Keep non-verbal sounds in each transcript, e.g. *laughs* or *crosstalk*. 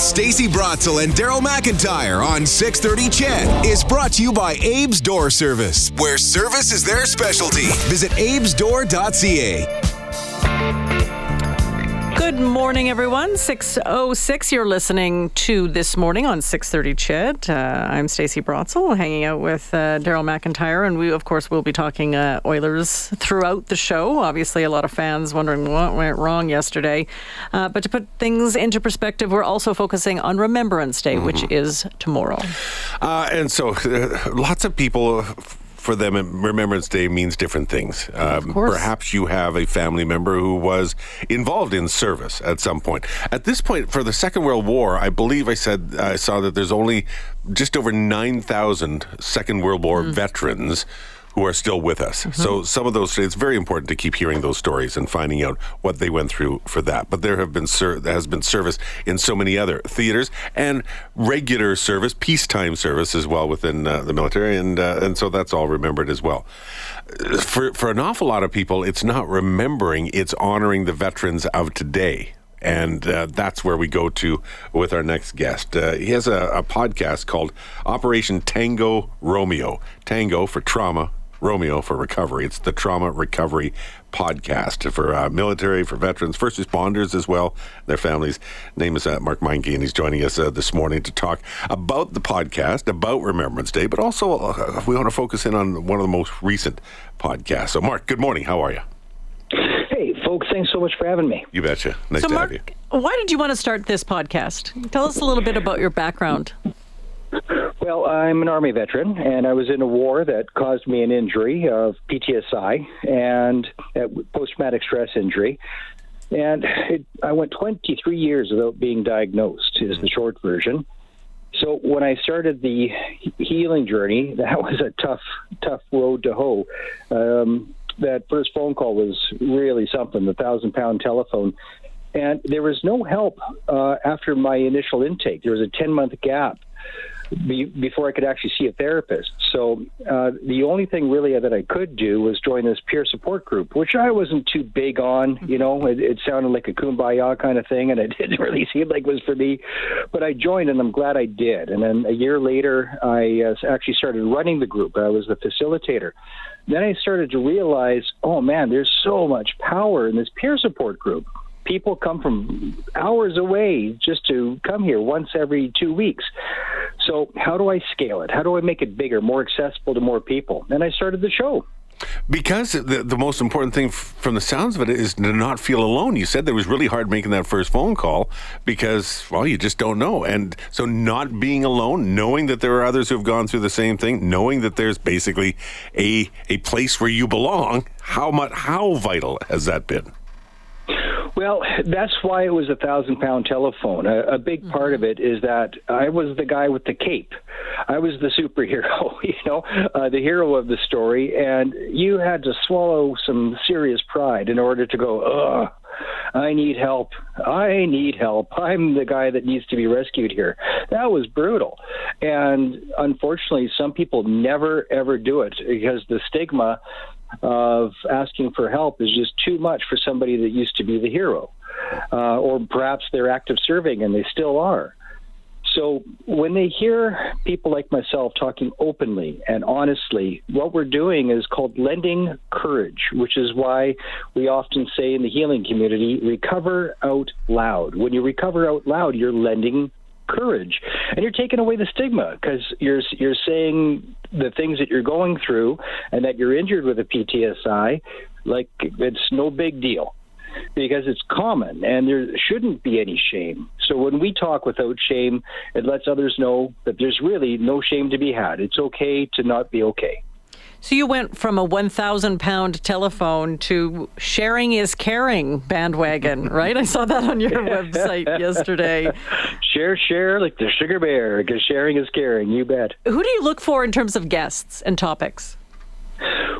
With Stacey Brotzel and Daryl McIntyre on 630 CHED is brought to you by Abe's Door Service, where service is their specialty. Visit abesdoor.ca. Good morning, everyone. 606, you're listening to This Morning on 630 CHED. Uh, I'm Stacey Brotzel, hanging out with uh, Daryl McIntyre, and we, of course, will be talking uh, Oilers throughout the show. Obviously, a lot of fans wondering what went wrong yesterday. Uh, but to put things into perspective, we're also focusing on Remembrance Day, mm-hmm. which is tomorrow. Uh, and so, uh, lots of people for them, Remembrance Day means different things. Um, perhaps you have a family member who was involved in service at some point. At this point, for the Second World War, I believe I said I saw that there's only just over 9,000 Second World War mm. veterans who are still with us. Mm-hmm. So some of those, it's very important to keep hearing those stories and finding out what they went through for that. But there have been ser- there has been service in so many other theaters and regular service, peacetime service as well within uh, the military, and uh, and so that's all remembered as well. For for an awful lot of people, it's not remembering; it's honoring the veterans of today and uh, that's where we go to with our next guest. Uh, he has a, a, podcast called Operation Tango Romeo. Tango for trauma, Romeo for recovery. It's the Trauma Recovery Podcast for uh, military, for veterans, first responders as well, their families. Name is uh, Mark Meincke, and he's joining us uh, this morning to talk about the podcast, about Remembrance Day, but also uh, we want to focus in on one of the most recent podcasts. So, Mark, good morning. How are you? Hey, folks, thanks so much for having me. You betcha. Nice so to Mark, have you. Why did you want to start this podcast? Tell us a little bit about your background. Well, I'm an Army veteran, and I was in a war that caused me an injury of PTSI and post traumatic stress injury. And it, I went 23 years without being diagnosed, is the short version. So when I started the healing journey, *laughs* that was a tough, tough road to hoe. Um, that first phone call was really something, the thousand pound telephone. And there was no help uh, after my initial intake. There was a 10 month gap be, before I could actually see a therapist. So uh, the only thing really that I could do was join this peer support group, which I wasn't too big on. You know, it, it sounded like a kumbaya kind of thing, and it *laughs* didn't really seem like it was for me. But I joined, and I'm glad I did. And then a year later, I uh, actually started running the group. I was the facilitator. Then I started to realize, oh man, there's so much power in this peer support group people come from hours away just to come here once every two weeks. So, how do I scale it? How do I make it bigger, more accessible to more people? And I started the show. Because the, the most important thing f- from the sounds of it is to not feel alone. You said that was really hard making that first phone call because, well, you just don't know. And so, not being alone, knowing that there are others who have gone through the same thing, knowing that there's basically a, a place where you belong, how much, how vital has that been? Well, that's why it was a thousand pound telephone. A, a big mm-hmm. part of it is that I was the guy with the cape. I was the superhero, *laughs* you know, uh, the hero of the story, and you had to swallow some serious pride in order to go, ugh. I need help. I need help. I'm the guy that needs to be rescued here. That was brutal. And unfortunately, some people never, ever do it because the stigma of asking for help is just too much for somebody that used to be the hero. Uh, or perhaps they're active serving and they still are. So when they hear people like myself talking openly and honestly, what we're doing is called lending courage, which is why we often say in the healing community, recover out loud. When you recover out loud, you're lending courage and you're taking away the stigma because you're you're saying the things that you're going through and that you're injured with a PTSI like it's no big deal because it's common and there shouldn't be any shame. So when we talk without shame, it lets others know that there's really no shame to be had. It's okay to not be okay. So you went from a 1,000 pound telephone to sharing is caring bandwagon, *laughs* right? I saw that on your website yesterday. *laughs* Share, share, like the sugar bear, because sharing is caring. You bet. Who do you look for in terms of guests and topics?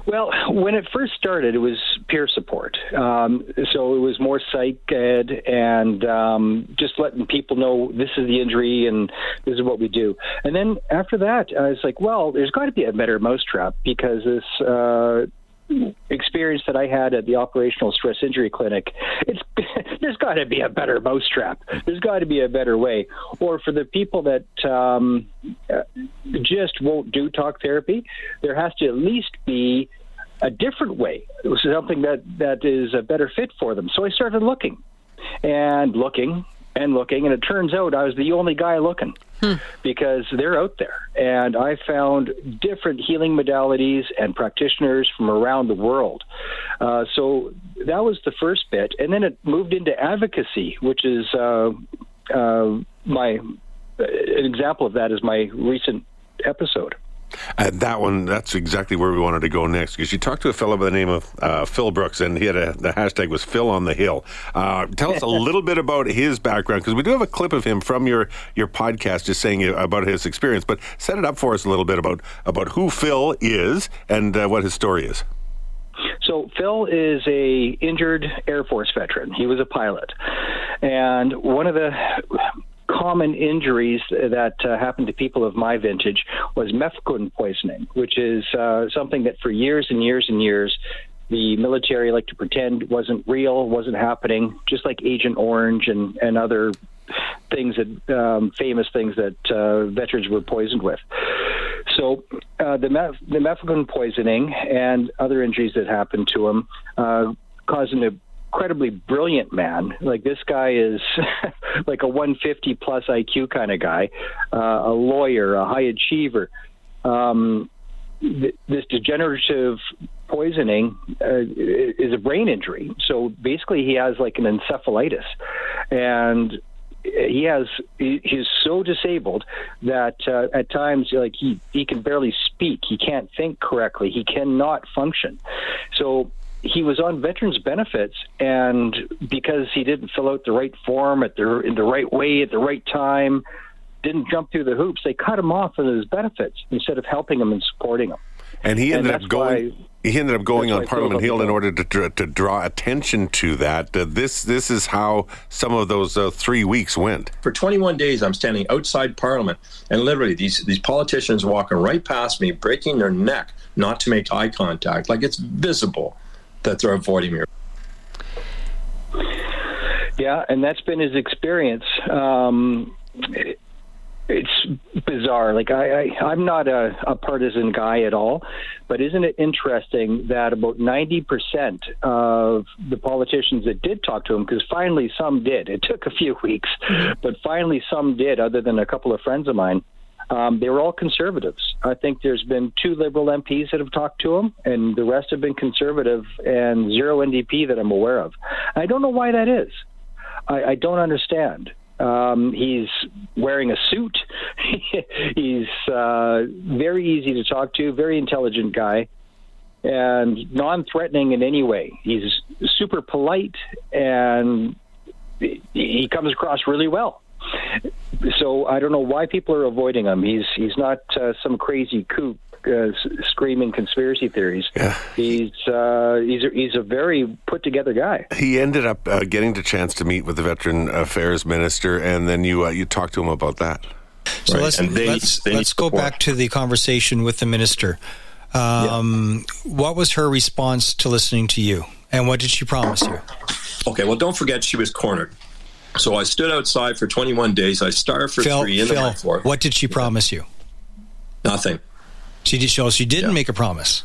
Well, when it first started, it was peer support. Um, so it was more psych ed and um, just letting people know this is the injury and this is what we do. And then after that, I was like, well, there's got to be a better mousetrap because this. Uh, experience that I had at the operational stress injury clinic, it's *laughs* there's got to be a better mousetrap. There's got to be a better way. Or for the people that um, just won't do talk therapy, there has to at least be a different way, something that that is a better fit for them. So I started looking and looking and looking, and it turns out I was the only guy looking hmm. because they're out there. And I found different healing modalities and practitioners from around the world. Uh, so that was the first bit, and then it moved into advocacy, which is uh, uh, my an example of that is my recent episode. And that one, that's exactly where we wanted to go next because you talked to a fellow by the name of uh, Phil Brooks, and he had a, the hashtag was Phil on the Hill. Uh, tell us a *laughs* little bit about his background because we do have a clip of him from your your podcast, just saying about his experience. But set it up for us a little bit about about who Phil is and uh, what his story is. So Phil is a injured Air Force veteran. He was a pilot, and one of the common injuries that uh, happen to people of my vintage was methadone poisoning, which is uh, something that for years and years and years the military like to pretend wasn't real, wasn't happening, just like Agent Orange and, and other things that um, famous things that uh, veterans were poisoned with. So uh, the meth- the poisoning and other injuries that happened to him uh, caused him to incredibly brilliant man. Like this guy is *laughs* like a 150 plus IQ kind of guy, uh, a lawyer, a high achiever. Um, th- this degenerative poisoning uh, is a brain injury. So basically, he has like an encephalitis, and he has he, he's so disabled that uh, at times like he he can barely speak he can't think correctly he cannot function so he was on veterans benefits, and because he didn't fill out the right form at the in the right way at the right time, didn't jump through the hoops, they cut him off of his benefits instead of helping him and supporting him. And he ended and up going. Why, he ended up going on Parliament Hill in order to, to draw attention to that. Uh, this this is how some of those uh, three weeks went. For 21 days, I'm standing outside Parliament, and literally these these politicians walking right past me, breaking their neck not to make eye contact, like it's visible that they're avoiding me. Yeah, and that's been his experience. Um, it, it's bizarre. Like I, I am not a, a partisan guy at all, but isn't it interesting that about 90% of the politicians that did talk to him, because finally some did. It took a few *laughs* weeks, but finally some did, other than a couple of friends of mine. Um, they were all conservatives. I think there's been two liberal MPs that have talked to him, and the rest have been conservative, and zero NDP that I'm aware of. I don't know why that is. I, I don't understand. Um, he's wearing a suit. *laughs* he's uh, very easy to talk to, very intelligent guy, and non-threatening in any way. He's super polite, and he comes across really well so I don't know why people are avoiding him. He's he's not uh, some crazy kook uh, screaming conspiracy theories. Yeah. He's uh, he's a, he's a very put together guy. He ended up uh, getting the chance to meet with the Veteran Affairs Minister, and then you uh, you talked to him about that. So right. let's they, let's, they let's go back to the conversation with the minister. Um, yeah. What was her response to listening to you, and what did she promise you? Okay, well, don't forget she was cornered. So I stood outside for 21 days. I starved for Phil, three in Phil, the floor. What did she promise you? Nothing. She did. So she didn't yeah. make a promise.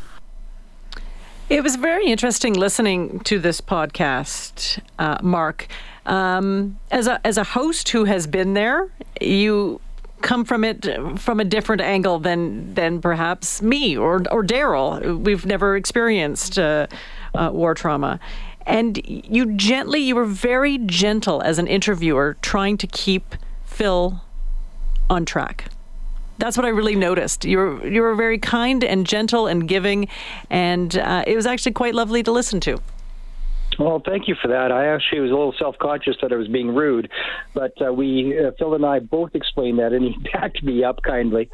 It was very interesting listening to this podcast, uh, Mark. Um, as a as a host who has been there, you come from it from a different angle than than perhaps me or or Daryl. We've never experienced uh, uh, war trauma, and you gently, you were very gentle as an interviewer, trying to keep Phil on track. That's what I really noticed. You were you were very kind and gentle and giving, and uh, it was actually quite lovely to listen to. Well, thank you for that. I actually was a little self-conscious that I was being rude, but uh, we, uh, Phil and I, both explained that, and he *laughs* backed me up kindly.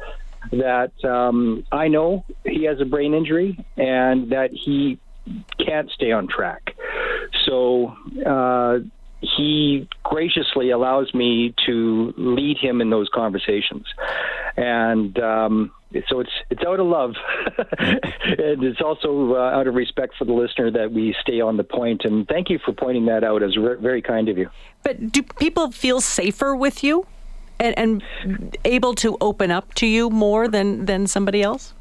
That um, I know he has a brain injury, and that he can't stay on track. So uh, he graciously allows me to lead him in those conversations. And um, So it's it's out of love, *laughs* and it's also uh, out of respect for the listener that we stay on the point. And thank you for pointing that out. As re- very kind of you. But do people feel safer with you, and, and able to open up to you more than than somebody else?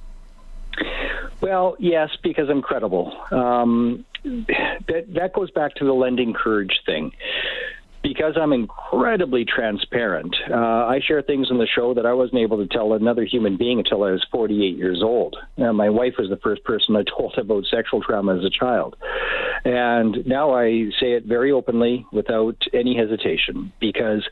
Well, yes, because I'm credible. Um, that that goes back to the lending courage thing because I'm incredibly transparent, uh, I share things on the show that I wasn't able to tell another human being until I was 48 years old. My wife was the first person I told *laughs* about sexual trauma as a child. And now I say it very openly without any hesitation because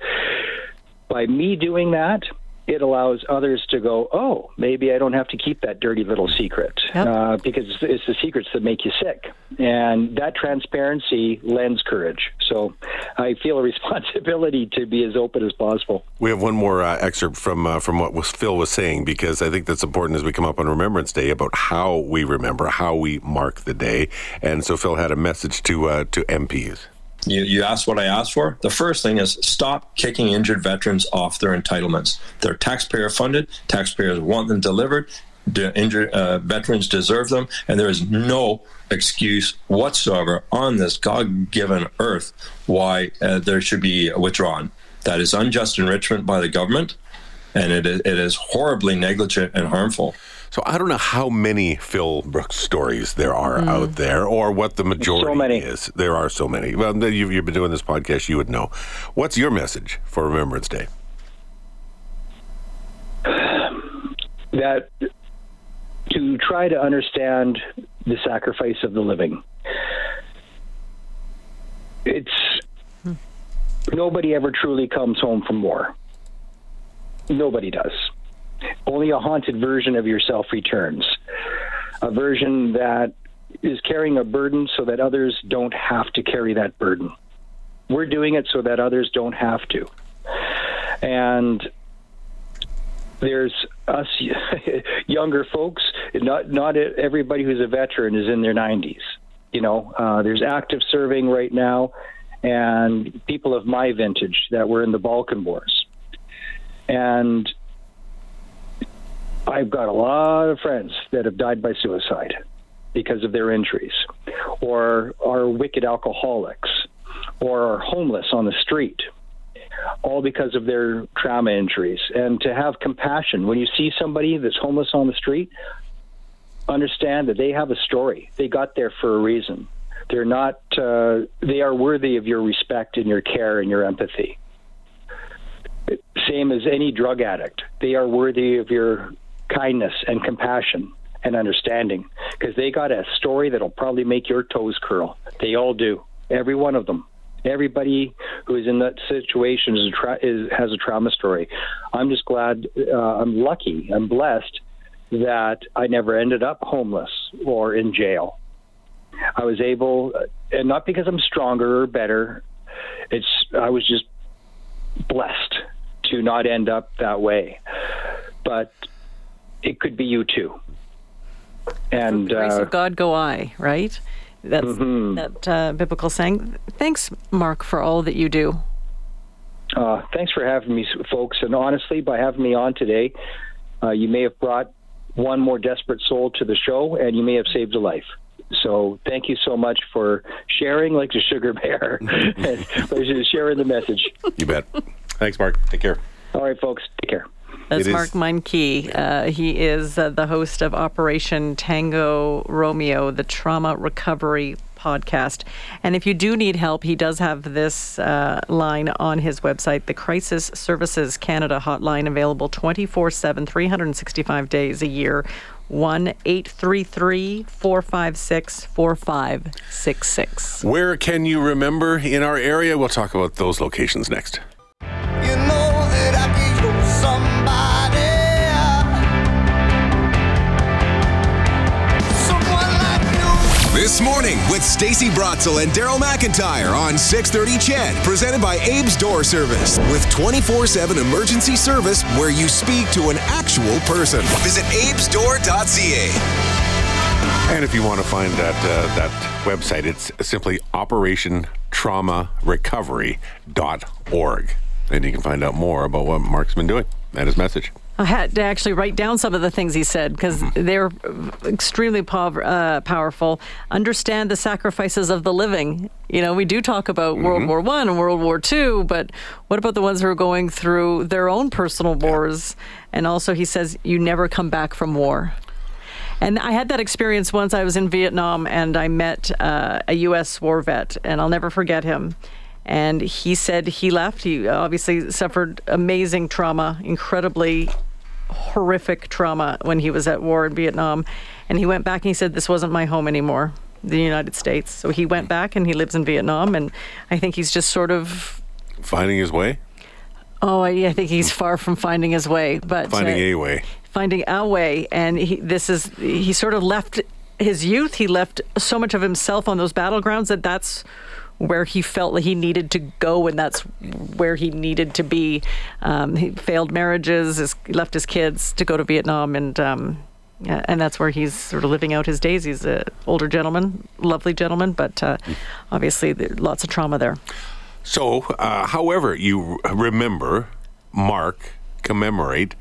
by me doing that, it allows others to go, oh, maybe I don't have to keep that dirty little secret yep. uh, because it's the secrets that make you sick. And that transparency lends courage. So I feel a *laughs* responsibility to be as open as possible. We have one more uh, excerpt from uh, from what was Phil was saying because I think that's important as we come up on Remembrance Day about how we remember, how we mark the day. And so Phil had a message to uh, to MPs. You, you asked what I asked for. The first thing is stop kicking injured veterans off their entitlements. They're taxpayer funded. Taxpayers want them delivered. The injured uh, veterans deserve them, and there is no excuse whatsoever on this God-given earth why uh, there should be withdrawn. That is unjust enrichment by the government, and it it is horribly negligent and harmful. So I don't know how many Phil Brooks stories there are mm. out there, or what the majority so is. There are so many. Well, you've, you've been doing this podcast, you would know. What's your message for Remembrance Day? That to try to understand the sacrifice of the living. It's hmm. nobody ever truly comes home from war. Nobody does. Only a haunted version of yourself returns. A version that is carrying a burden so that others don't have to carry that burden. We're doing it so that others don't have to. And there's us *laughs* younger folks. Not not everybody who's a veteran is in their 90s. You know, uh, there's active serving right now, and people of my vintage that were in the Balkan Wars. And I've got a lot of friends that have died by suicide because of their injuries, or are wicked alcoholics, or are homeless on the street, all because of their trauma injuries. And to have compassion when you see somebody that's homeless on the street, understand that they have a story. They got there for a reason. They're not. Uh, they are worthy of your respect and your care and your empathy. Same as any drug addict. They are worthy of your kindness and compassion and understanding because they got a story that'll probably make your toes curl. They all do, every one of them. Everybody who is in that situation is, tra- is has a trauma story. I'm just glad, uh, I'm lucky, I'm blessed that I never ended up homeless or in jail. I was able, and not because I'm stronger or better. It's I was just blessed to not end up that way. But it could be you too. And grace uh, of God go I, right? That's mm-hmm. that uh, biblical saying. Thanks, Mark, for all that you do. Uh, thanks for having me, folks. And honestly, by having me on today, uh, you may have brought one more desperate soul to the show, and you may have saved a life. So thank you so much for sharing, like the sugar bear, *laughs* *laughs* and sharing the message. You bet. Thanks, Mark. Take care. All right, folks. Take care. That's Mark Meincke. Uh, he is uh, the host of Operation Tango Romeo, the trauma recovery podcast. And if you do need help, he does have this uh, line on his website, the Crisis Services Canada hotline, available 24 7, 365 days a year. 1 833 456 4566. Where can you remember in our area? We'll talk about those locations next. Morning with Stacey Brotzel and Daryl McIntyre on 630 CHED, presented by Abe's Door Service, with 24-7 emergency service where you speak to an actual person. Visit abesdoor.ca. And if you want to find that uh, that website, it's simply operationtraumarecovery.org. And you can find out more about what Mark's been doing and his message. I had to actually write down some of the things he said because they're extremely po- uh, powerful. Understand the sacrifices of the living. You know, we do talk about mm-hmm. World War One and World War Two, but what about the ones who are going through their own personal wars? And also, he says, you never come back from war. And I had that experience once. I was in Vietnam and I met uh, a U.S. war vet, and I'll never forget him. And he said he left. He obviously suffered amazing trauma, incredibly horrific trauma when he was at war in Vietnam. And he went back and he said, This wasn't my home anymore, the United States. So he went back and he lives in Vietnam. And I think he's just sort of finding his way. Oh, I, think he's far from finding his way, but finding uh, a way. Finding a way, and he, this is he sort of left his youth. He left so much of himself on those battlegrounds that that's where he felt like he needed to go, and that's where he needed to be. Um, he failed marriages, his, left his kids to go to Vietnam, and um, and that's where he's sort of living out his days. He's an older gentleman, lovely gentleman, but uh, obviously lots of trauma there. So, uh, however, you remember, mark, commemorate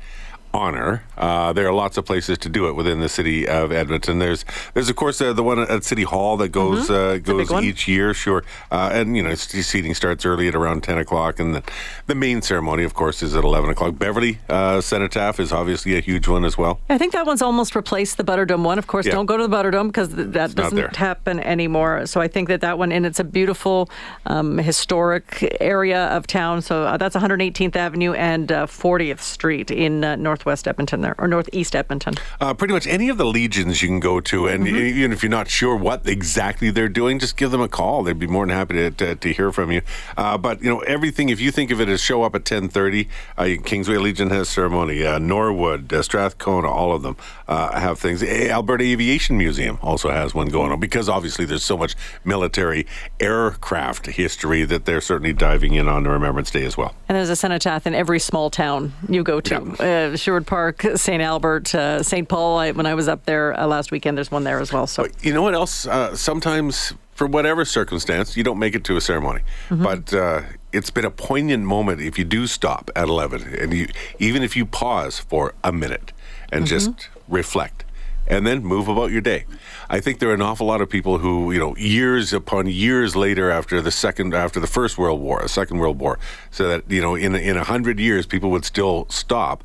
honor. Uh, there are lots of places to do it within the city of Edmonton. There's, there's of course uh, the one at City Hall that goes mm-hmm. uh, goes each year, sure. Uh, and you know, seating starts early at around ten o'clock, and the, the main ceremony, of course, is at eleven o'clock. Beverly uh, Cenotaph is obviously a huge one as well. I think that one's almost replaced the Butterdome one. Of course, yeah. don't go to the Butterdome because th- that it's doesn't happen anymore. So I think that that one, and it's a beautiful um, historic area of town. So uh, that's 118th Avenue and 40th Street in North northwest Edmonton there, or northeast Edmonton? Uh, pretty much any of the legions you can go to, and mm-hmm. even if you're not sure what exactly they're doing, just give them a call. They'd be more than happy to, to, to hear from you. Uh, but you know everything. If you think of it as show up at 10:30, uh, Kingsway Legion has ceremony. Uh, Norwood, uh, Strathcona, all of them uh, have things. Alberta Aviation Museum also has one going on because obviously there's so much military aircraft history that they're certainly diving in on Remembrance Day as well. And there's a cenotaph in every small town you go to. Yeah. Sherwood Park, St. Albert, uh, St. Paul. I, when I was up there uh, last weekend, there's one there as well. So you know what else? Uh, sometimes, for whatever circumstance, you don't make it to a ceremony, mm-hmm. but uh, it's been a poignant moment if you do stop at 11, and you even if you pause for a minute and mm-hmm. just reflect and then move about your day. I think there are an awful lot of people who, you know, years upon years later after the second, after the First World War, the Second World War, so that you know, in in a hundred years, people would still stop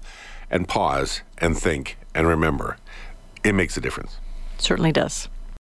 and pause and think and remember. It makes a difference. Certainly does.